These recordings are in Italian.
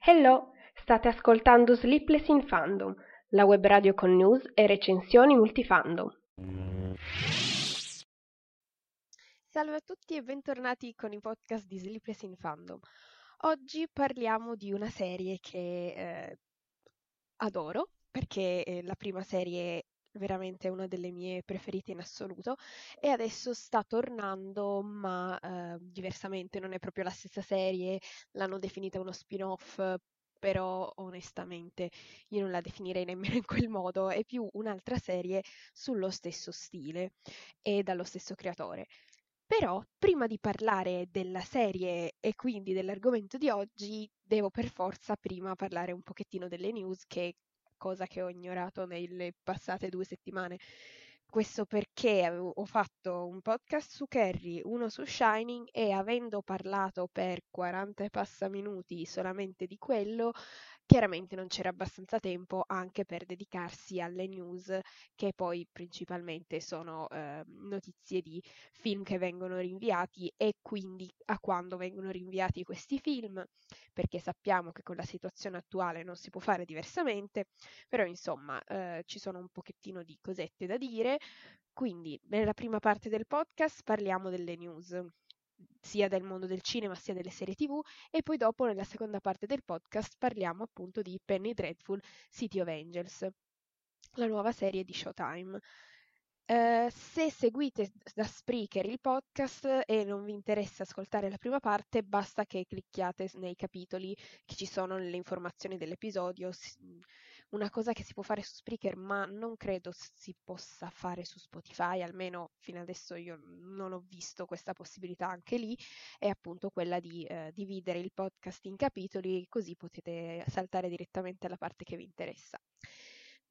Hello, state ascoltando Sleepless in Fandom, la web radio con news e recensioni multifandom. Salve a tutti e bentornati con i podcast di Sleepless in Fandom. Oggi parliamo di una serie che eh, adoro perché è la prima serie veramente una delle mie preferite in assoluto e adesso sta tornando ma eh, diversamente non è proprio la stessa serie l'hanno definita uno spin-off però onestamente io non la definirei nemmeno in quel modo è più un'altra serie sullo stesso stile e dallo stesso creatore. Però prima di parlare della serie e quindi dell'argomento di oggi devo per forza prima parlare un pochettino delle news che cosa che ho ignorato nelle passate due settimane. Questo perché ho fatto un podcast su Carrie, uno su Shining e avendo parlato per 40 e passa minuti solamente di quello, Chiaramente non c'era abbastanza tempo anche per dedicarsi alle news che poi principalmente sono eh, notizie di film che vengono rinviati e quindi a quando vengono rinviati questi film, perché sappiamo che con la situazione attuale non si può fare diversamente, però insomma eh, ci sono un pochettino di cosette da dire. Quindi nella prima parte del podcast parliamo delle news sia del mondo del cinema sia delle serie tv e poi dopo nella seconda parte del podcast parliamo appunto di Penny Dreadful City of Angels, la nuova serie di Showtime. Uh, se seguite da Spreaker il podcast e non vi interessa ascoltare la prima parte, basta che clicchiate nei capitoli che ci sono nelle informazioni dell'episodio una cosa che si può fare su Spreaker, ma non credo si possa fare su Spotify, almeno fino adesso io non ho visto questa possibilità anche lì, è appunto quella di eh, dividere il podcast in capitoli, così potete saltare direttamente alla parte che vi interessa.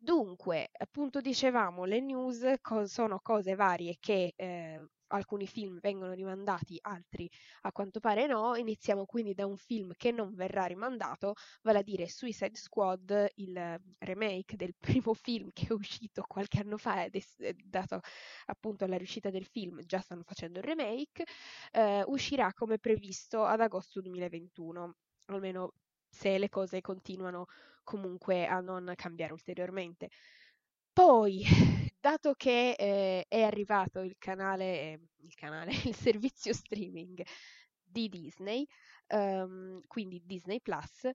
Dunque, appunto dicevamo, le news co- sono cose varie che eh, alcuni film vengono rimandati, altri a quanto pare no. Iniziamo quindi da un film che non verrà rimandato, vale a dire Suicide Squad, il remake del primo film che è uscito qualche anno fa ed è dato appunto alla riuscita del film, già stanno facendo il remake, eh, uscirà come previsto ad agosto 2021, almeno se le cose continuano comunque a non cambiare ulteriormente. Poi, dato che eh, è arrivato il canale, il canale, il servizio streaming di Disney, um, quindi Disney Plus,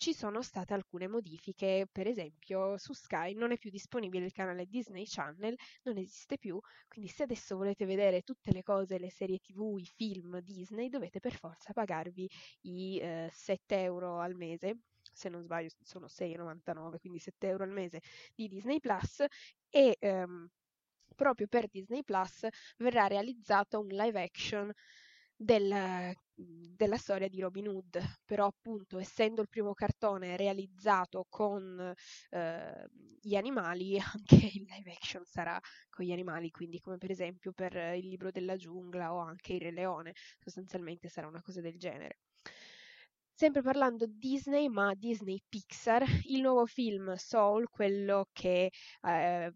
ci sono state alcune modifiche, per esempio su Sky non è più disponibile il canale Disney Channel, non esiste più, quindi se adesso volete vedere tutte le cose, le serie tv, i film Disney, dovete per forza pagarvi i eh, 7 euro al mese, se non sbaglio sono 6,99, quindi 7 euro al mese di Disney Plus e ehm, proprio per Disney Plus verrà realizzato un live action del, della storia di Robin Hood, però appunto essendo il primo cartone realizzato con eh, gli animali, anche il live action sarà con gli animali, quindi come per esempio per il libro della giungla o anche il Re Leone, sostanzialmente sarà una cosa del genere. Sempre parlando Disney, ma Disney Pixar, il nuovo film Soul, quello che eh,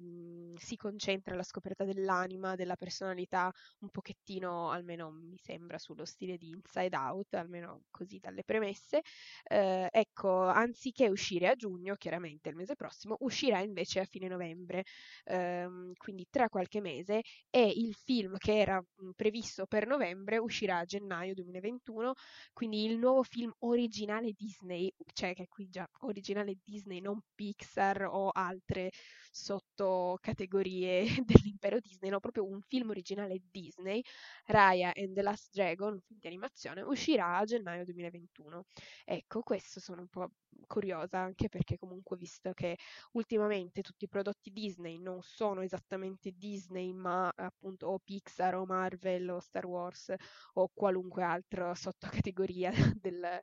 si concentra alla scoperta dell'anima, della personalità, un pochettino, almeno mi sembra, sullo stile di Inside Out, almeno così dalle premesse. Eh, ecco, anziché uscire a giugno, chiaramente il mese prossimo, uscirà invece a fine novembre, ehm, quindi tra qualche mese, e il film che era previsto per novembre uscirà a gennaio 2021, quindi il nuovo film originale originale Disney, cioè che qui già originale Disney, non Pixar o altre sottocategorie dell'impero Disney, no, proprio un film originale Disney, Raya and the Last Dragon, film di animazione, uscirà a gennaio 2021. Ecco, questo sono un po' curiosa anche perché comunque visto che ultimamente tutti i prodotti Disney non sono esattamente Disney ma appunto o Pixar o Marvel o Star Wars o qualunque altra sottocategoria del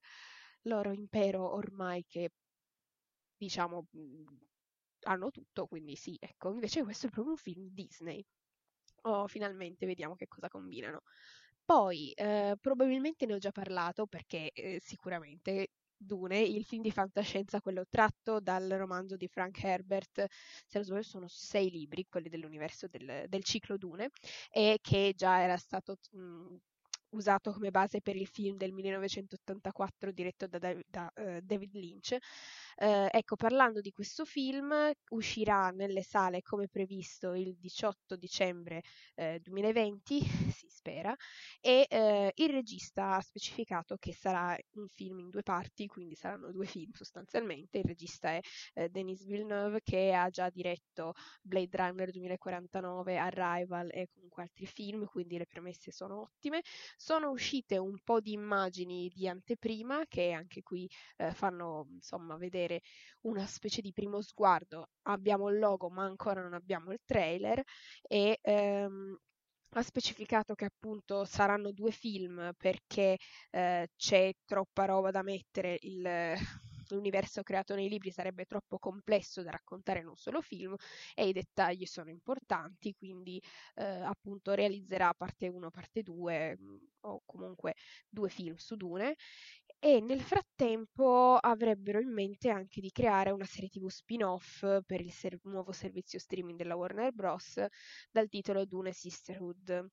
loro impero ormai che diciamo hanno tutto, quindi sì, ecco, invece questo è proprio un film Disney. Oh, finalmente vediamo che cosa combinano. Poi, eh, probabilmente ne ho già parlato perché eh, sicuramente Dune, il film di fantascienza, quello tratto dal romanzo di Frank Herbert, se non sbaglio sono sei libri, quelli dell'universo del, del ciclo Dune, e che già era stato mh, usato come base per il film del 1984 diretto da, da, da uh, David Lynch. Uh, ecco, parlando di questo film, uscirà nelle sale come previsto il 18 dicembre uh, 2020, si spera, e il regista ha specificato che sarà un film in due parti, quindi saranno due film sostanzialmente. Il regista è Denis Villeneuve che ha già diretto Blade Runner 2049, Arrival e comunque altri film, quindi le premesse sono ottime. Sono uscite un po' di immagini di anteprima che anche qui eh, fanno insomma vedere una specie di primo sguardo. Abbiamo il logo ma ancora non abbiamo il trailer e ehm, ha specificato che appunto saranno due film perché eh, c'è troppa roba da mettere, il, l'universo creato nei libri sarebbe troppo complesso da raccontare in un solo film e i dettagli sono importanti, quindi eh, appunto realizzerà parte 1, parte 2 mm, o comunque due film su Dune e nel frattempo avrebbero in mente anche di creare una serie TV spin-off per il ser- nuovo servizio streaming della Warner Bros. dal titolo Dune Sisterhood.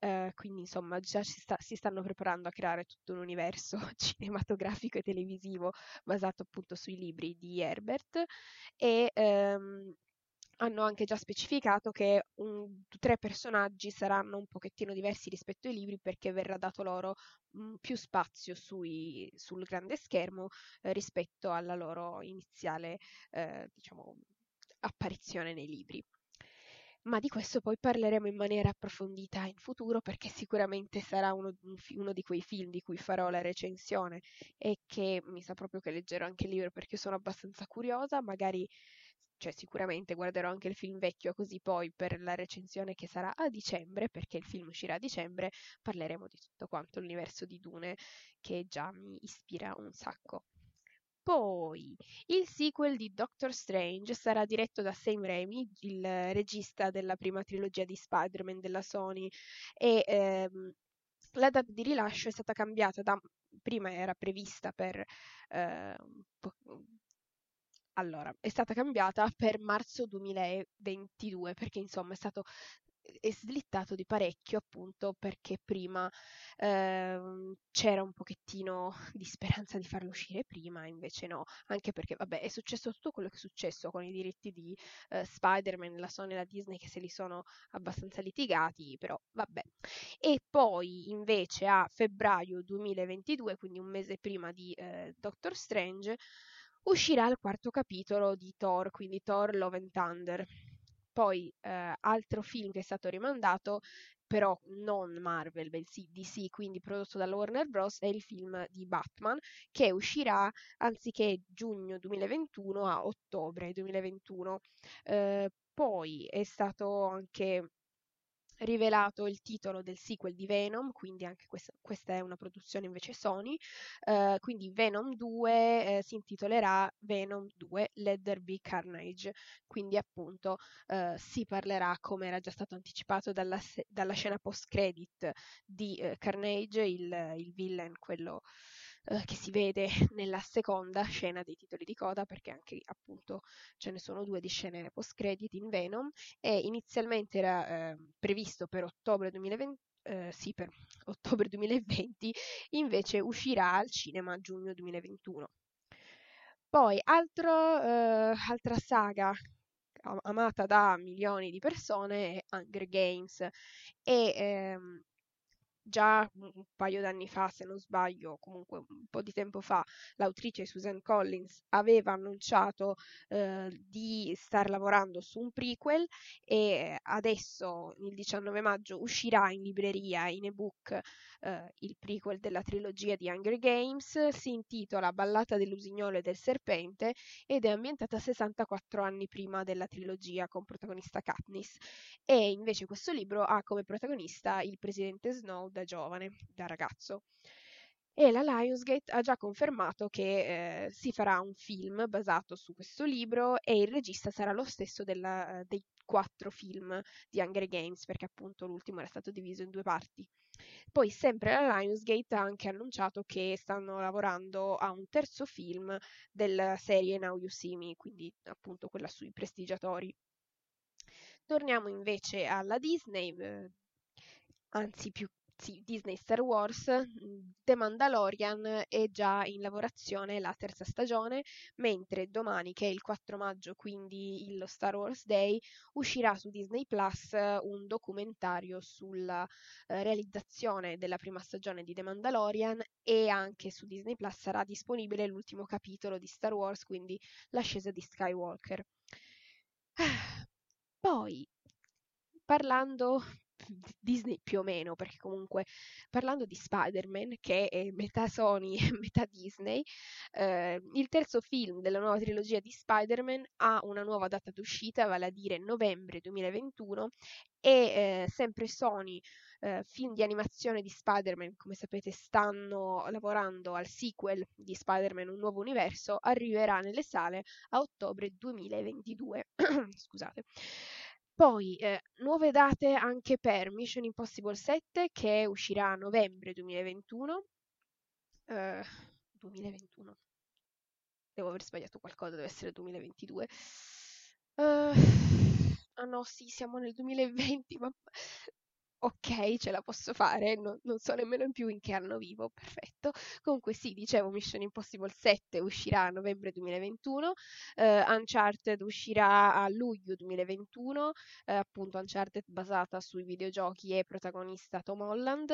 Uh, quindi insomma già si, sta, si, stanno preparando a creare tutto un universo cinematografico e televisivo basato appunto sui libri di Herbert e um, hanno anche già specificato che un, tre personaggi saranno un pochettino diversi rispetto ai libri perché verrà dato loro mh, mm, più spazio sui, sul grande schermo eh, rispetto alla loro iniziale eh, diciamo, apparizione nei libri ma di questo poi parleremo in maniera approfondita in futuro perché sicuramente sarà uno, uno, di quei film di cui farò la recensione e che mi sa proprio che leggerò anche il libro perché sono abbastanza curiosa, magari cioè sicuramente guarderò anche il film vecchio così poi per la recensione che sarà a dicembre, perché il film uscirà a dicembre, parleremo di tutto quanto l'universo di Dune che già mi ispira un sacco. Poi il sequel di Doctor Strange sarà diretto da Sam Raimi, il regista della prima trilogia di Spider-Man della Sony. E ehm, la data di rilascio è stata cambiata da prima era prevista per eh, allora, è stata cambiata per marzo 2022 perché insomma è stato è slittato di parecchio appunto perché prima ehm, c'era un pochettino di speranza di farlo uscire prima, invece no, anche perché vabbè è successo tutto quello che è successo con i diritti di eh, Spider-Man, la Sony e la Disney che se li sono abbastanza litigati, però vabbè. E poi invece a febbraio 2022, quindi un mese prima di eh, Doctor Strange, uscirà il quarto capitolo di Thor, quindi Thor Love and Thunder. Poi eh, altro film che è stato rimandato, però non Marvel, bensì DC, quindi prodotto dalla Warner Bros., è il film di Batman, che uscirà anziché giugno 2021 a ottobre 2021. Eh, poi è stato anche rivelato il titolo del sequel di Venom, quindi anche questa, questa è una produzione invece Sony, uh, quindi Venom 2 eh, si intitolerà Venom 2 Let There Be Carnage, quindi appunto uh, si parlerà, come era già stato anticipato dalla, dalla scena post-credit di uh, Carnage, il, il villain, quello eh, che si vede nella seconda scena dei titoli di coda, perché anche appunto ce ne sono due di scene post-credit in Venom, e inizialmente era eh, previsto per ottobre 2020. Eh, sì, per ottobre 2020, invece uscirà al cinema a giugno 2021. Poi, altro, eh, altra saga amata da milioni di persone è Hunger Games e ehm, già un paio d'anni fa, se non sbaglio, comunque un po' di tempo fa, l'autrice Susan Collins aveva annunciato eh, di star lavorando su un prequel e adesso il 19 maggio uscirà in libreria in ebook eh, il prequel della trilogia di Hunger Games, si intitola Ballata dell'usignolo e del serpente ed è ambientata 64 anni prima della trilogia con protagonista Katniss. E invece questo libro ha come protagonista il presidente Snow da giovane, da ragazzo. E la Lionsgate ha già confermato che eh, si farà un film basato su questo libro e il regista sarà lo stesso della, dei quattro film di Hunger Games, perché appunto l'ultimo era stato diviso in due parti. Poi sempre la Lionsgate ha anche annunciato che stanno lavorando a un terzo film della serie Now You See Me, quindi appunto quella sui prestigiatori. Torniamo invece alla Disney, eh, anzi più sì, Disney Star Wars, mm, The Mandalorian è già in lavorazione la terza stagione, mentre domani, che è il 4 maggio, quindi lo Star Wars Day, uscirà su Disney Plus un documentario sulla eh, realizzazione della prima stagione di The Mandalorian e anche su Disney Plus sarà disponibile l'ultimo capitolo di Star Wars, quindi l'ascesa di Skywalker. Poi, parlando Disney più o meno, perché comunque parlando di Spider-Man, che è metà Sony e metà Disney, eh, il terzo film della nuova trilogia di Spider-Man ha una nuova data d'uscita, vale a dire novembre 2021, e eh, sempre Sony, eh, film di animazione di Spider-Man, come sapete stanno lavorando al sequel di Spider-Man Un nuovo universo, arriverà nelle sale a ottobre 2022. Scusate. Poi eh, nuove date anche per Mission Impossible 7 che uscirà a novembre 2021. Eh, 2021. Devo aver sbagliato qualcosa, deve essere 2022. Uh, eh, ah no, sì, siamo nel 2020, ma ok, ce la posso fare, no, non so nemmeno più in che anno vivo, perfetto. Comunque sì, dicevo, Mission Impossible 7 uscirà a novembre 2021, eh, Uncharted uscirà a luglio 2021, eh, appunto Uncharted basata sui videogiochi e protagonista Tom Holland,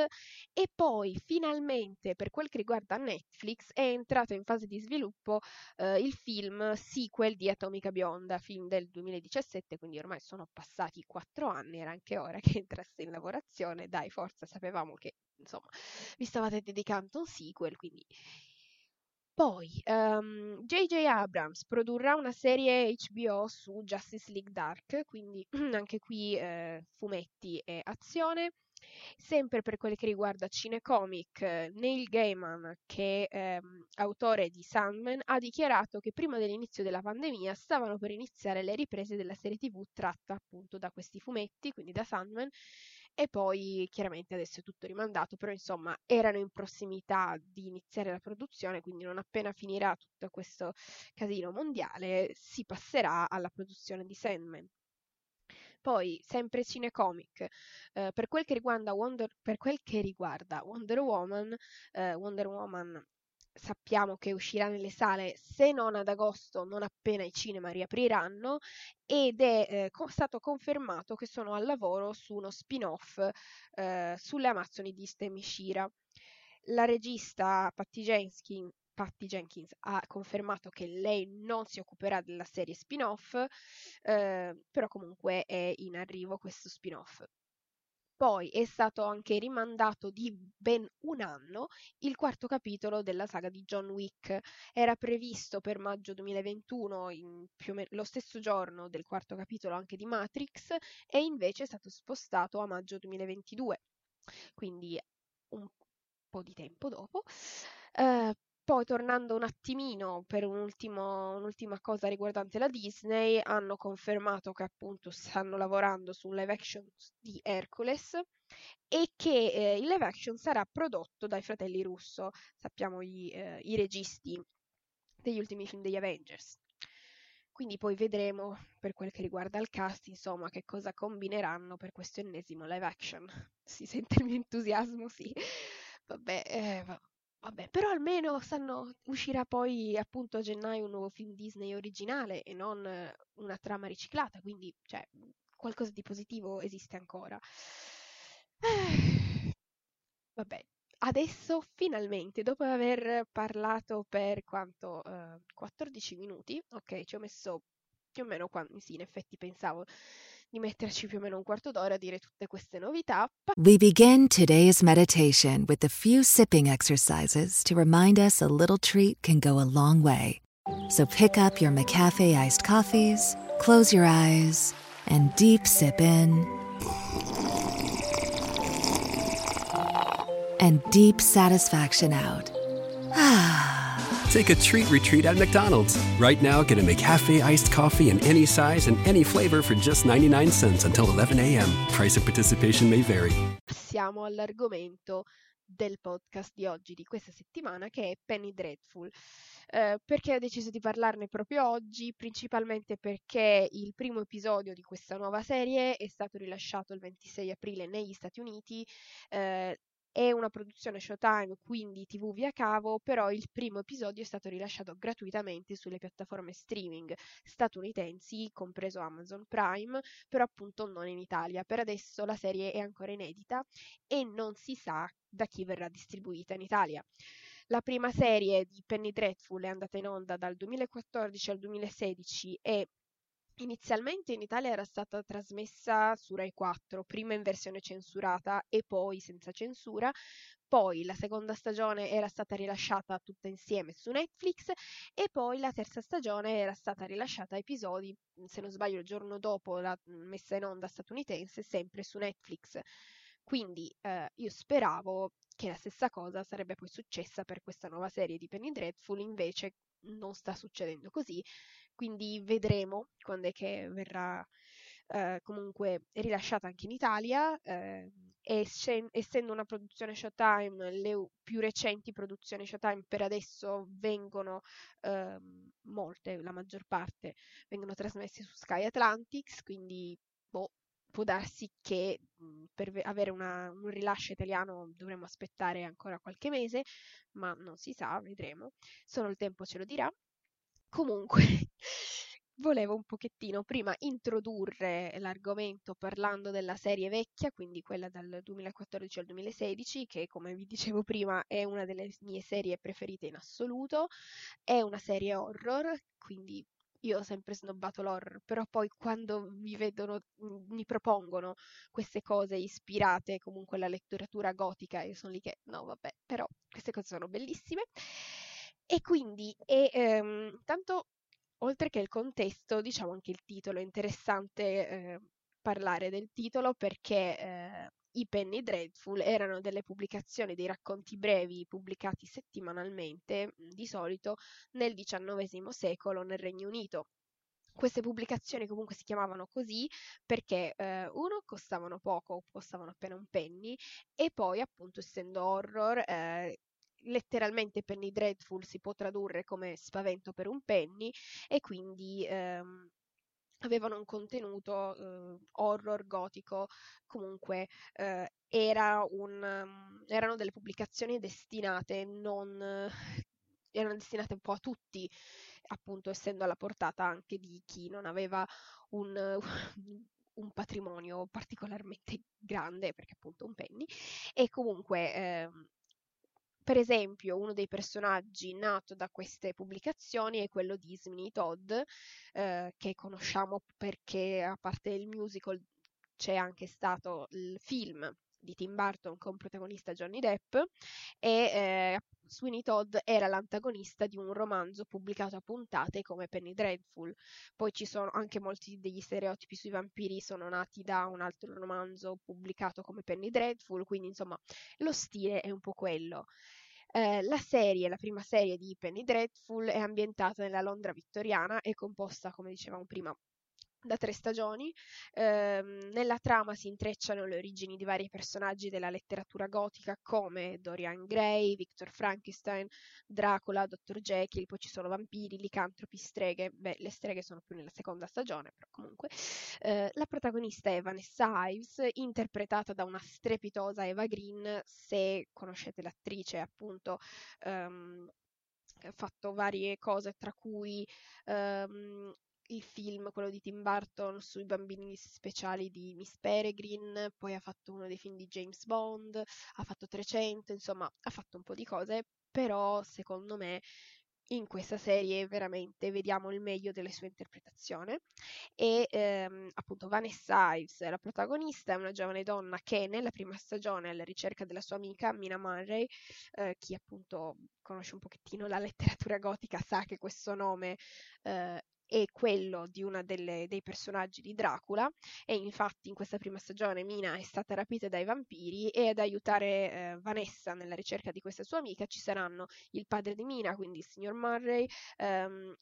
e poi finalmente per quel che riguarda Netflix è entrato in fase di sviluppo eh, il film sequel di Atomica Bionda, film del 2017, quindi ormai sono passati quattro anni, era anche ora che entrasse in lavoro lavorazione, dai, forza, sapevamo che insomma vi stavate dedicando un sequel, quindi poi um, ehm, J.J. Abrams produrrà una serie HBO su Justice League Dark, quindi anche qui eh, fumetti e azione. Sempre per quel che riguarda Cinecomic, Neil Gaiman, che è ehm, autore di Sandman, ha dichiarato che prima dell'inizio della pandemia stavano per iniziare le riprese della serie TV tratta appunto da questi fumetti, quindi da Sandman, e poi chiaramente adesso è tutto rimandato, però insomma erano in prossimità di iniziare la produzione, quindi non appena finirà tutto questo casino mondiale si passerà alla produzione di Sandman. Poi, sempre Cinecomic, eh, per, quel Wonder, per, quel che riguarda Wonder Woman, eh, Wonder Woman sappiamo che uscirà nelle sale se non ad agosto, non appena i cinema riapriranno ed è eh, co- stato confermato che sono al lavoro su uno spin-off eh, sulle Amazzoni di Stemishira. La regista Patty Jenkins, Patty Jenkins ha confermato che lei non si occuperà della serie spin-off, eh, però comunque è in arrivo questo spin-off. Poi è stato anche rimandato di ben un anno il quarto capitolo della saga di John Wick. Era previsto per maggio 2021, più o meno lo stesso giorno del quarto capitolo anche di Matrix, e invece è stato spostato a maggio 2022. Quindi un po' di tempo dopo. Uh, poi tornando un attimino per un ultimo, un'ultima cosa riguardante la Disney, hanno confermato che appunto stanno lavorando su un live action di Hercules e che eh, il live action sarà prodotto dai fratelli Russo, sappiamo i, eh, i registi degli ultimi film degli Avengers. Quindi poi vedremo per quel che riguarda il cast, insomma, che cosa combineranno per questo ennesimo live action. Si sente il mio entusiasmo, sì. Vabbè, eh, Vabbè, però almeno sanno, uscirà poi appunto a gennaio un nuovo film Disney originale e non eh, una trama riciclata, quindi cioè, qualcosa di positivo esiste ancora. Vabbè, adesso finalmente, dopo aver parlato per quanto? Uh, 14 minuti, ok, ci ho messo più o meno quando, sì, in effetti pensavo di metterci più o meno un quarto d'ora a dire tutte queste novità. We begin today's meditation with a few sipping exercises to remind us a little treat can go a long way. So pick up your McCafe iced coffees, close your eyes, and deep sip in. And deep satisfaction out. Ah. Take a treat retreat at McDonald's. Right now, get a McCafe iced coffee in any size and any flavor for just 99 cents until 11 a.m. Price of participation may vary. Passiamo all'argomento del podcast di oggi, di questa settimana, che è Penny Dreadful. Uh, perché ho deciso di parlarne proprio oggi? Principalmente perché il primo episodio di questa nuova serie è stato rilasciato il 26 aprile negli Stati Uniti. Uh, è una produzione Showtime, quindi TV via cavo, però il primo episodio è stato rilasciato gratuitamente sulle piattaforme streaming statunitensi, compreso Amazon Prime, però appunto non in Italia. Per adesso la serie è ancora inedita e non si sa da chi verrà distribuita in Italia. La prima serie di Penny Dreadful è andata in onda dal 2014 al 2016 e Inizialmente in Italia era stata trasmessa su Rai 4, prima in versione censurata e poi senza censura, poi la seconda stagione era stata rilasciata tutta insieme su Netflix e poi la terza stagione era stata rilasciata a episodi, se non sbaglio il giorno dopo la messa in onda statunitense, sempre su Netflix. Quindi eh, io speravo che la stessa cosa sarebbe poi successa per questa nuova serie di Penny Dreadful, invece non sta succedendo così quindi vedremo quando è che verrà eh, comunque rilasciata anche in Italia. Eh, essendo una produzione Showtime, le più recenti produzioni Showtime per adesso vengono eh, molte, la maggior parte vengono trasmesse su Sky Atlantics, quindi può darsi che mh, per avere una, un rilascio italiano dovremo aspettare ancora qualche mese, ma non si sa, vedremo. Solo il tempo ce lo dirà. Comunque, volevo un pochettino prima introdurre l'argomento parlando della serie vecchia, quindi quella dal 2014 al 2016, che come vi dicevo prima è una delle mie serie preferite in assoluto. È una serie horror, quindi io ho sempre snobbato l'horror, però poi quando mi vedono, mi propongono queste cose ispirate comunque alla letteratura gotica, io sono lì che no, vabbè, però queste cose sono bellissime. E quindi, e, ehm, tanto oltre che il contesto, diciamo anche il titolo, è interessante eh, parlare del titolo perché eh, i Penny Dreadful erano delle pubblicazioni, dei racconti brevi pubblicati settimanalmente, di solito nel XIX secolo nel Regno Unito. Queste pubblicazioni comunque si chiamavano così perché eh, uno costavano poco, costavano appena un penny e poi appunto essendo horror eh, letteralmente Penny Dreadful si può tradurre come spavento per un penny e quindi ehm, avevano un contenuto eh, horror gotico, comunque eh, era un, um, erano delle pubblicazioni destinate non erano destinate un po' a tutti, appunto essendo alla portata anche di chi non aveva un, un patrimonio particolarmente grande, perché appunto un penny, e comunque eh, per esempio, uno dei personaggi nato da queste pubblicazioni è quello di Sweeney Todd, eh, che conosciamo perché a parte il musical c'è anche stato il film di Tim Burton con protagonista Johnny Depp e eh, Sweeney Todd era l'antagonista di un romanzo pubblicato a puntate come Penny Dreadful. Poi ci sono anche molti degli stereotipi sui vampiri sono nati da un altro romanzo pubblicato come Penny Dreadful, quindi insomma lo stile è un po' quello. Eh, la serie, la prima serie di Penny Dreadful, è ambientata nella Londra vittoriana, è composta, come dicevamo prima, da tre stagioni. Eh, nella trama si intrecciano le origini di vari personaggi della letteratura gotica come Dorian Gray, Victor Frankenstein, Dracula, Dr. Jekyll, poi ci sono vampiri, licantropi, streghe. Beh, le streghe sono più nella seconda stagione, però comunque. Eh, la protagonista è Vanessa Ives, interpretata da una strepitosa Eva Green, se conoscete l'attrice, appunto. Um, ha fatto varie cose, tra cui um, il film, quello di Tim Burton, sui bambini speciali di Miss Peregrine, poi ha fatto uno dei film di James Bond, ha fatto 300, insomma, ha fatto un po' di cose, però secondo me in questa serie veramente vediamo il meglio della sua interpretazione e ehm, appunto Vanessa Ives, la protagonista, è una giovane donna che nella prima stagione alla ricerca della sua amica Mina Murray, eh, chi appunto conosce un pochettino la letteratura gotica sa che questo nome eh, è quello di uno dei personaggi di Dracula e infatti in questa prima stagione Mina è stata rapita dai vampiri e ad aiutare eh, Vanessa nella ricerca di questa sua amica ci saranno il padre di Mina, quindi il signor Murray, ehm,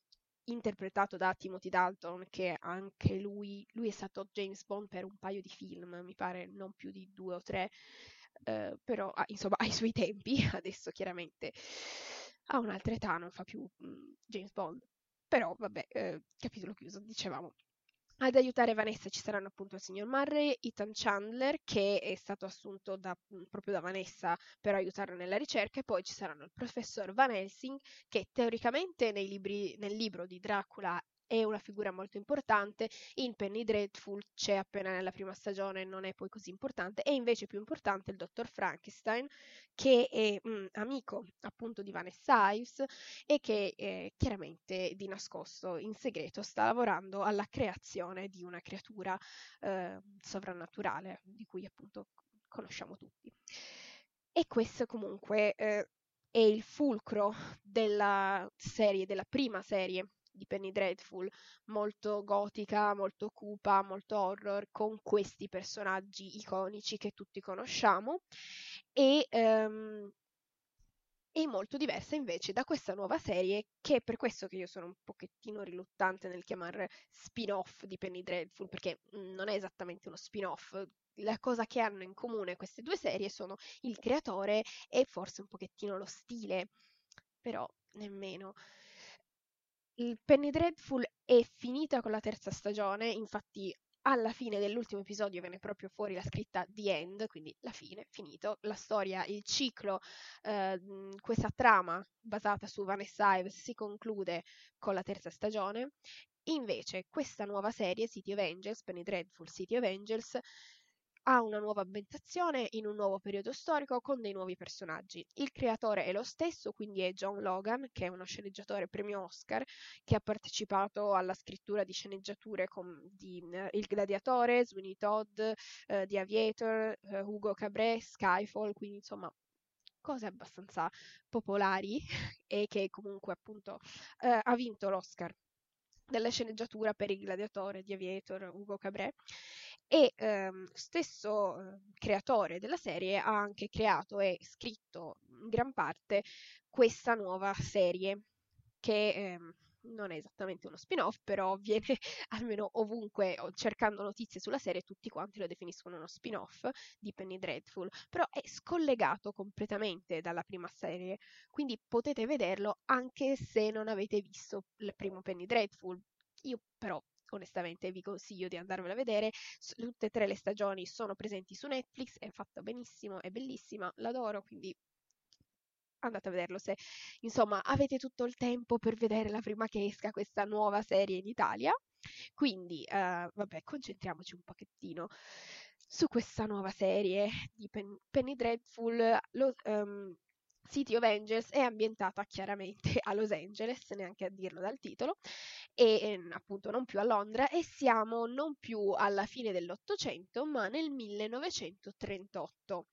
interpretato da Timothy Dalton, che anche lui, lui è stato James Bond per un paio di film, mi pare non più di due o tre, eh, però ah, insomma ai suoi tempi, adesso chiaramente ha un'altra età, non fa più mh, mm, James Bond. Però, vabbè, eh, capitolo chiuso, dicevamo. Ad aiutare Vanessa ci saranno appunto il signor Murray, Ethan Chandler, che è stato assunto da, proprio da Vanessa per aiutarla nella ricerca, e poi ci saranno il professor Van Helsing, che teoricamente libri, nel libro di Dracula è una figura molto importante, in Penny Dreadful c'è appena nella prima stagione, non è poi così importante, e invece più importante il dottor Frankenstein, che è mh, amico appunto di Vanessa Ives e che eh, chiaramente di nascosto, in segreto, sta lavorando alla creazione di una creatura eh, sovrannaturale, di cui appunto conosciamo tutti. E questo comunque eh, è il fulcro della serie, della prima serie di Penny Dreadful, molto gotica, molto cupa, molto horror, con questi personaggi iconici che tutti conosciamo e, um, e molto diversa invece da questa nuova serie che è per questo che io sono un pochettino riluttante nel chiamare spin-off di Penny Dreadful perché non è esattamente uno spin-off. La cosa che hanno in comune queste due serie sono il creatore e forse un pochettino lo stile però nemmeno il Penny Dreadful è finita con la terza stagione, infatti alla fine dell'ultimo episodio viene proprio fuori la scritta The End, quindi la fine, finito. La storia, il ciclo, eh, questa trama basata su Vanessa Ives si conclude con la terza stagione. Invece, questa nuova serie, City of Angels, Penny Dreadful City of Angels, ha una nuova ambientazione in un nuovo periodo storico con dei nuovi personaggi. Il creatore è lo stesso, quindi è John Logan, che è uno sceneggiatore premio Oscar, che ha partecipato alla scrittura di sceneggiature com- di uh, Il Gladiatore, Sweeney Todd, uh, The Aviator, uh, Hugo Cabret, Skyfall, quindi insomma cose abbastanza popolari e che comunque appunto ha vinto l'Oscar della sceneggiatura per Il Gladiatore di Aviator Hugo Cabret e ehm, stesso eh, creatore della serie ha anche creato e scritto in gran parte questa nuova serie che ehm, non è esattamente uno spin-off, però viene almeno ovunque cercando notizie sulla serie, tutti quanti lo definiscono uno spin-off di Penny Dreadful, però è scollegato completamente dalla prima serie, quindi potete vederlo anche se non avete visto il primo Penny Dreadful. Io però onestamente vi consiglio di andarvela a vedere. Tutte e tre le stagioni sono presenti su Netflix, è fatta benissimo, è bellissima, l'adoro, quindi andate a vederlo se insomma avete tutto il tempo per vedere la prima che esca questa nuova serie in Italia. Quindi, uh, vabbè, concentriamoci un pochettino su questa nuova serie di Pen- Penny Dreadful. Lo, um, City of Angels è ambientata chiaramente a Los Angeles, neanche a dirlo dal titolo, e ehm, appunto non più a Londra e siamo non più alla fine dell'Ottocento ma nel 1938.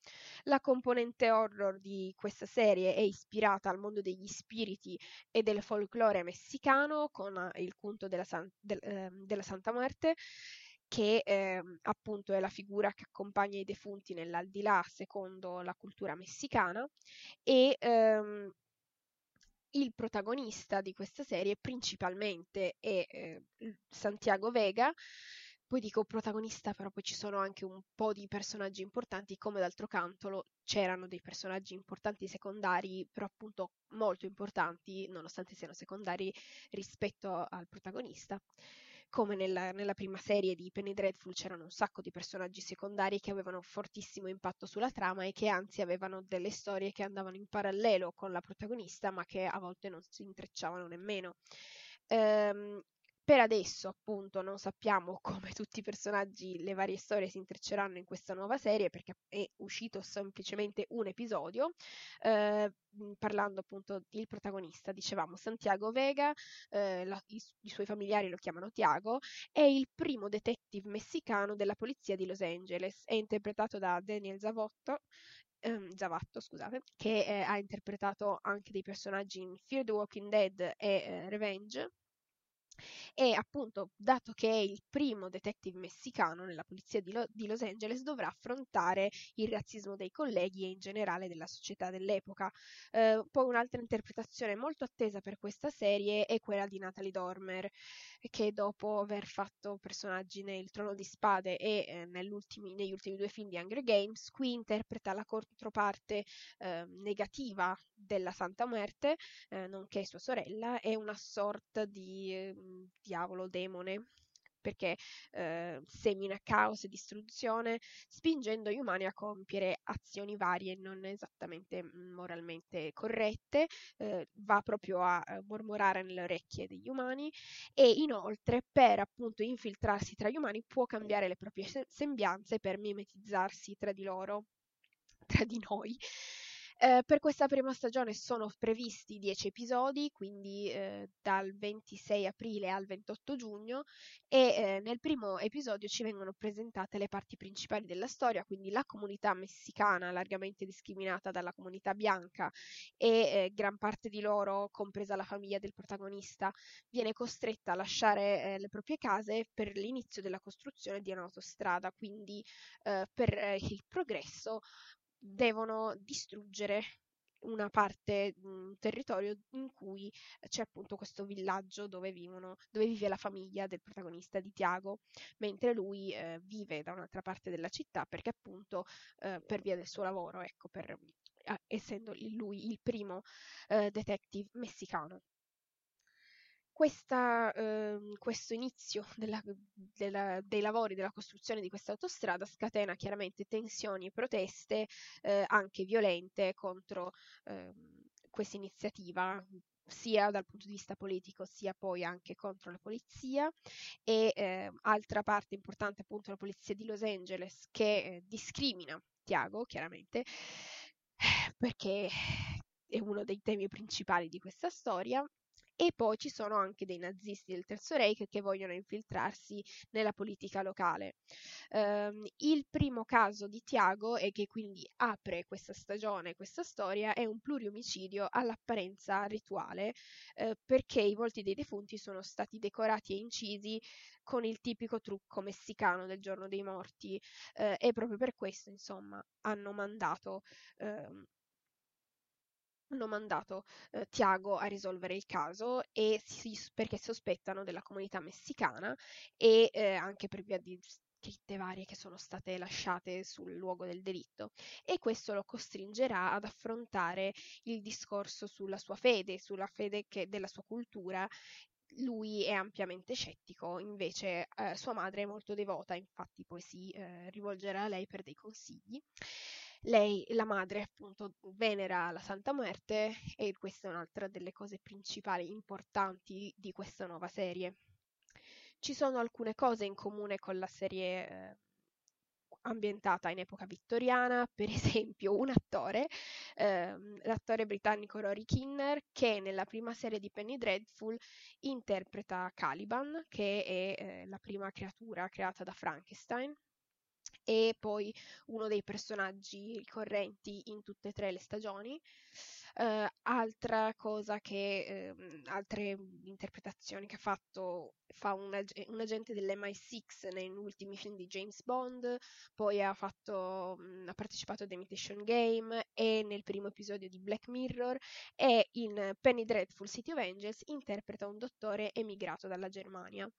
La componente horror di questa serie è ispirata al mondo degli spiriti e del folklore messicano con il culto della, San- del, eh, della Santa Muerte che eh, appunto è la figura che accompagna i defunti nell'aldilà secondo la cultura messicana e ehm, il protagonista di questa serie principalmente è eh, Santiago Vega, poi dico protagonista, però poi ci sono anche un po' di personaggi importanti, come d'altro canto c'erano dei personaggi importanti secondari, però appunto molto importanti, nonostante siano secondari rispetto al protagonista come nella, nella, prima serie di Penny Dreadful c'erano un sacco di personaggi secondari che avevano fortissimo impatto sulla trama e che anzi avevano delle storie che andavano in parallelo con la protagonista ma che a volte non si intrecciavano nemmeno. Ehm, per adesso, appunto, non sappiamo come tutti i personaggi, le varie storie si intrecceranno in questa nuova serie perché è uscito semplicemente un episodio, eh, parlando appunto del protagonista, dicevamo Santiago Vega, eh, la, i, i, suoi familiari lo chiamano Tiago, è il primo detective messicano della polizia di Los Angeles, è interpretato da Daniel Zavotto, ehm, Zavatto, scusate, che eh, ha interpretato anche dei personaggi in Fear the Walking Dead e eh, Revenge e appunto, dato che è il primo detective messicano nella polizia di, Lo- di, Los Angeles, dovrà affrontare il razzismo dei colleghi e in generale della società dell'epoca. Eh, poi un'altra interpretazione molto attesa per questa serie è quella di Natalie Dormer, che dopo aver fatto personaggi nel Trono di Spade e eh, negli ultimi due film di Hunger Games, qui interpreta la controparte eh, negativa della Santa Muerte, eh, nonché sua sorella, è una sorta di ehm, diavolo, demone, perché eh, semina caos e distruzione, spingendo gli umani a compiere azioni varie non esattamente mm, moralmente corrette, eh, va proprio a mormorare nelle orecchie degli umani e inoltre per appunto infiltrarsi tra gli umani può cambiare le proprie sembianze per mimetizzarsi tra di loro, tra di noi. Eh, per questa prima stagione sono previsti 10 episodi, quindi eh, dal 26 aprile al 28 giugno e eh, nel primo episodio ci vengono presentate le parti principali della storia, quindi la comunità messicana largamente discriminata dalla comunità bianca e eh, gran parte di loro, compresa la famiglia del protagonista, viene costretta a lasciare eh, le proprie case per l'inizio della costruzione di un'autostrada, quindi eh, per il progresso devono distruggere una parte, un territorio in cui c'è appunto questo villaggio dove vivono, dove vive la famiglia del protagonista di Tiago, mentre lui eh, vive da un'altra parte della città perché appunto eh, per via del suo lavoro, ecco, per, eh, essendo lui il primo eh, detective messicano questa, eh, questo inizio della, della, dei lavori della costruzione di questa autostrada scatena chiaramente tensioni e proteste eh, anche violente contro eh, questa iniziativa sia dal punto di vista politico sia poi anche contro la polizia. E eh, altra parte importante appunto la polizia di Los Angeles che eh, discrimina Tiago chiaramente perché è uno dei temi principali di questa storia e poi ci sono anche dei nazisti del Terzo Reich che vogliono infiltrarsi nella politica locale. Um, il primo caso di Tiago e che quindi apre questa stagione, questa storia, è un pluriomicidio all'apparenza rituale eh, perché i volti dei defunti sono stati decorati e incisi con il tipico trucco messicano del giorno dei morti eh, e proprio per questo, insomma, hanno mandato eh, hanno mandato eh, Tiago a risolvere il caso e si, perché sospettano della comunità messicana e eh, anche per via di scritte varie che sono state lasciate sul luogo del delitto e questo lo costringerà ad affrontare il discorso sulla sua fede, sulla fede che, della sua cultura lui è ampiamente scettico, invece eh, sua madre è molto devota, infatti poi si eh, rivolgerà a lei per dei consigli. Lei, la madre, appunto, venera la Santa Muerte e questa è un'altra delle cose principali, importanti di questa nuova serie. Ci sono alcune cose in comune con la serie eh, ambientata in epoca vittoriana, per esempio un attore, ehm, l'attore britannico Rory Kinner, che nella prima serie di Penny Dreadful interpreta Caliban, che è eh, la prima creatura creata da Frankenstein, e poi uno dei personaggi ricorrenti in tutte e tre le stagioni. Uh, altra cosa che, uh, altre interpretazioni che ha fatto, fa un, ag- un agente dell'MI6 negli ultimi film di James Bond, poi ha, fatto, mh, ha partecipato ad Imitation Game e nel primo episodio di Black Mirror e in Penny Dreadful City of Angels interpreta un dottore emigrato dalla Germania.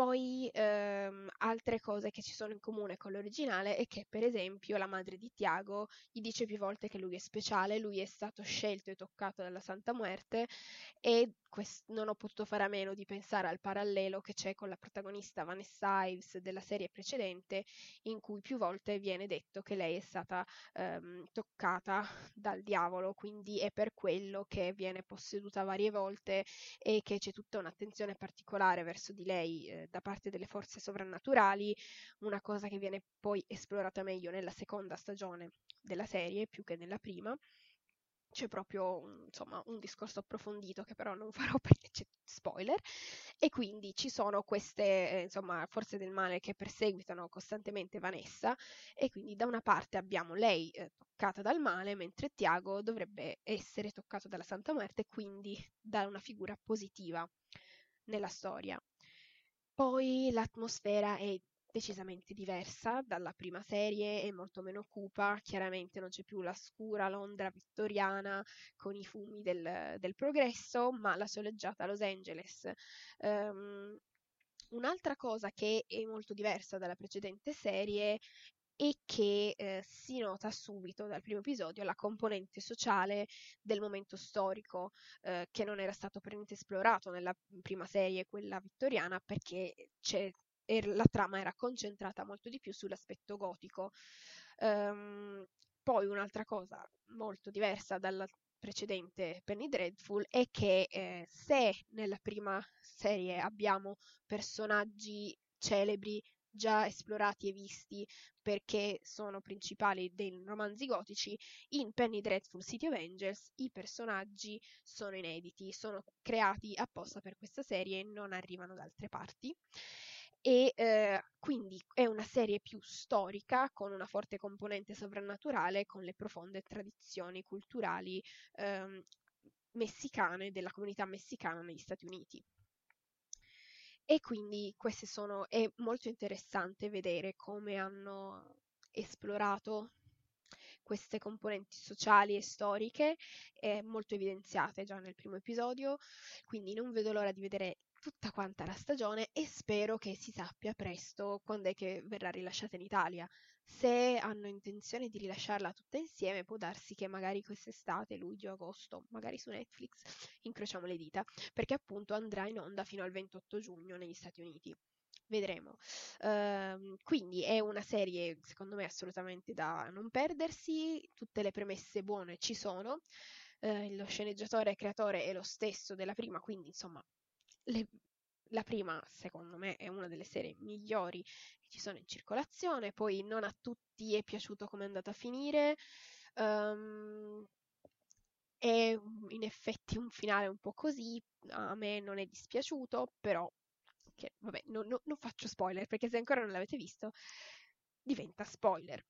Poi ehm, altre cose che ci sono in comune con l'originale è che, per esempio, la madre di Tiago gli dice più volte che lui è speciale, lui è stato scelto e toccato dalla Santa Muerte e quest- non ho potuto fare a meno di pensare al parallelo che c'è con la protagonista Vanessa Ives della serie precedente, in cui più volte viene detto che lei è stata ehm, toccata dal diavolo, quindi è per quello che viene posseduta varie volte e che c'è tutta un'attenzione particolare verso di lei eh, da parte delle forze sovrannaturali, una cosa che viene poi esplorata meglio nella seconda stagione della serie più che nella prima c'è proprio insomma, un discorso approfondito che però non farò perché c'è spoiler e quindi ci sono queste eh, insomma, forze del male che perseguitano costantemente Vanessa e quindi da una parte abbiamo lei eh, toccata dal male mentre Tiago dovrebbe essere toccato dalla Santa Muerte quindi da una figura positiva nella storia. Poi l'atmosfera è decisamente diversa dalla prima serie, è molto meno cupa, chiaramente non c'è più la scura Londra vittoriana con i fumi del, del progresso, ma la soleggiata Los Angeles. Um, un'altra cosa che è molto diversa dalla precedente serie e che eh, si nota subito dal primo episodio la componente sociale del momento storico eh, che non era stato per niente esplorato nella prima serie, quella vittoriana, perché c'è la trama era concentrata molto di più sull'aspetto gotico. Um, poi un'altra cosa molto diversa dalla precedente Penny Dreadful è che eh, se nella prima serie abbiamo personaggi celebri già esplorati e visti perché sono principali dei romanzi gotici, in Penny Dreadful City of Angels i personaggi sono inediti, sono creati apposta per questa serie e non arrivano da altre parti e eh, quindi è una serie più storica con una forte componente sovrannaturale con le profonde tradizioni culturali ehm, messicane della comunità messicana negli Stati Uniti. E quindi queste sono, è molto interessante vedere come hanno esplorato queste componenti sociali e storiche, eh, molto evidenziate già nel primo episodio, quindi non vedo l'ora di vedere tutta quanta la stagione e spero che si sappia presto quando è che verrà rilasciata in Italia. Se hanno intenzione di rilasciarla tutta insieme, può darsi che magari quest'estate, luglio, agosto, magari su Netflix, incrociamo le dita, perché appunto andrà in onda fino al 28 giugno negli Stati Uniti. Vedremo. Uh, quindi è una serie, secondo me, assolutamente da non perdersi. Tutte le premesse buone ci sono. Uh, lo sceneggiatore e creatore è lo stesso della prima, quindi insomma le, la prima, secondo me, è una delle serie migliori che ci sono in circolazione, poi non a tutti è piaciuto come è andata a finire. Um, è in effetti un finale un po' così, a me non è dispiaciuto, però che, vabbè, no, no, non faccio spoiler perché se ancora non l'avete visto diventa spoiler.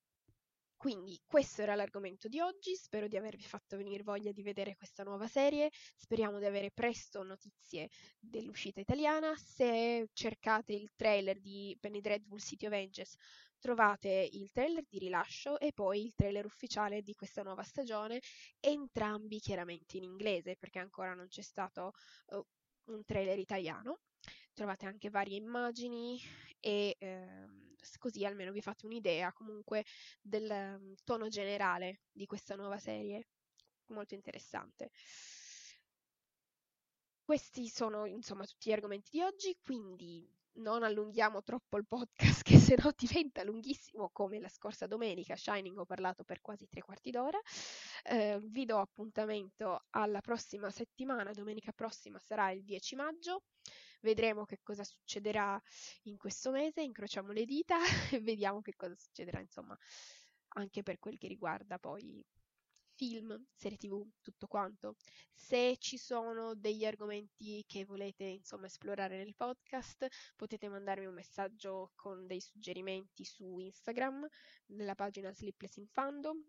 Quindi questo era l'argomento di oggi, spero di avervi fatto venire voglia di vedere questa nuova serie, speriamo di avere presto notizie dell'uscita italiana, se cercate il trailer di Penny Dreadful City of Angels trovate il trailer di rilascio e poi il trailer ufficiale di questa nuova stagione, entrambi chiaramente in inglese perché ancora non c'è stato uh, un trailer italiano. Trovate anche varie immagini e eh, così almeno vi fate un'idea comunque del um, tono generale di questa nuova serie, molto interessante. Questi sono insomma tutti gli argomenti di oggi, quindi non allunghiamo troppo il podcast che sennò diventa lunghissimo come la scorsa domenica Shining ho parlato per quasi tre quarti d'ora. Eh, vi do appuntamento alla prossima settimana domenica prossima sarà il 10 maggio Vedremo che cosa succederà in questo mese, incrociamo le dita e vediamo che cosa succederà, insomma, anche per quel che riguarda poi film, serie tv, tutto quanto. Se ci sono degli argomenti che volete insomma esplorare nel podcast, potete mandarmi un messaggio con dei suggerimenti su Instagram, nella pagina Sleepless in Fandom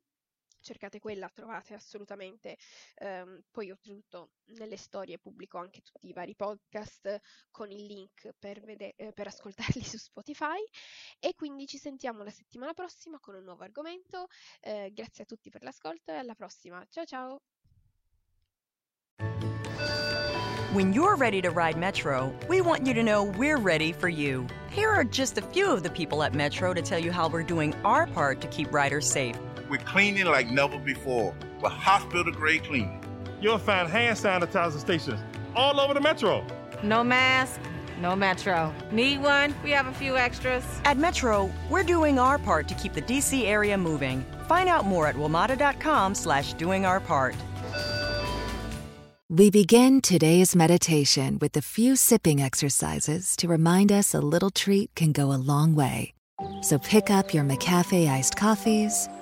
cercate quella, trovate assolutamente. Um, poi oltretutto nelle storie pubblico anche tutti i vari podcast con il link per, vede- eh, per ascoltarli su Spotify e quindi ci sentiamo la settimana prossima con un nuovo argomento. Eh, grazie a tutti per l'ascolto e alla prossima. Ciao ciao! When you're ready to ride Metro, we want you to know we're ready for you. Here are just a few of the people at Metro to tell you how we're doing our part to keep riders safe. We're cleaning like never before with hospital grade cleaning. You'll find hand sanitizer stations all over the Metro. No mask, no Metro. Need one? We have a few extras. At Metro, we're doing our part to keep the DC area moving. Find out more at WMATA.com slash doing our part. We begin today's meditation with a few sipping exercises to remind us a little treat can go a long way. So pick up your McCafe iced coffees,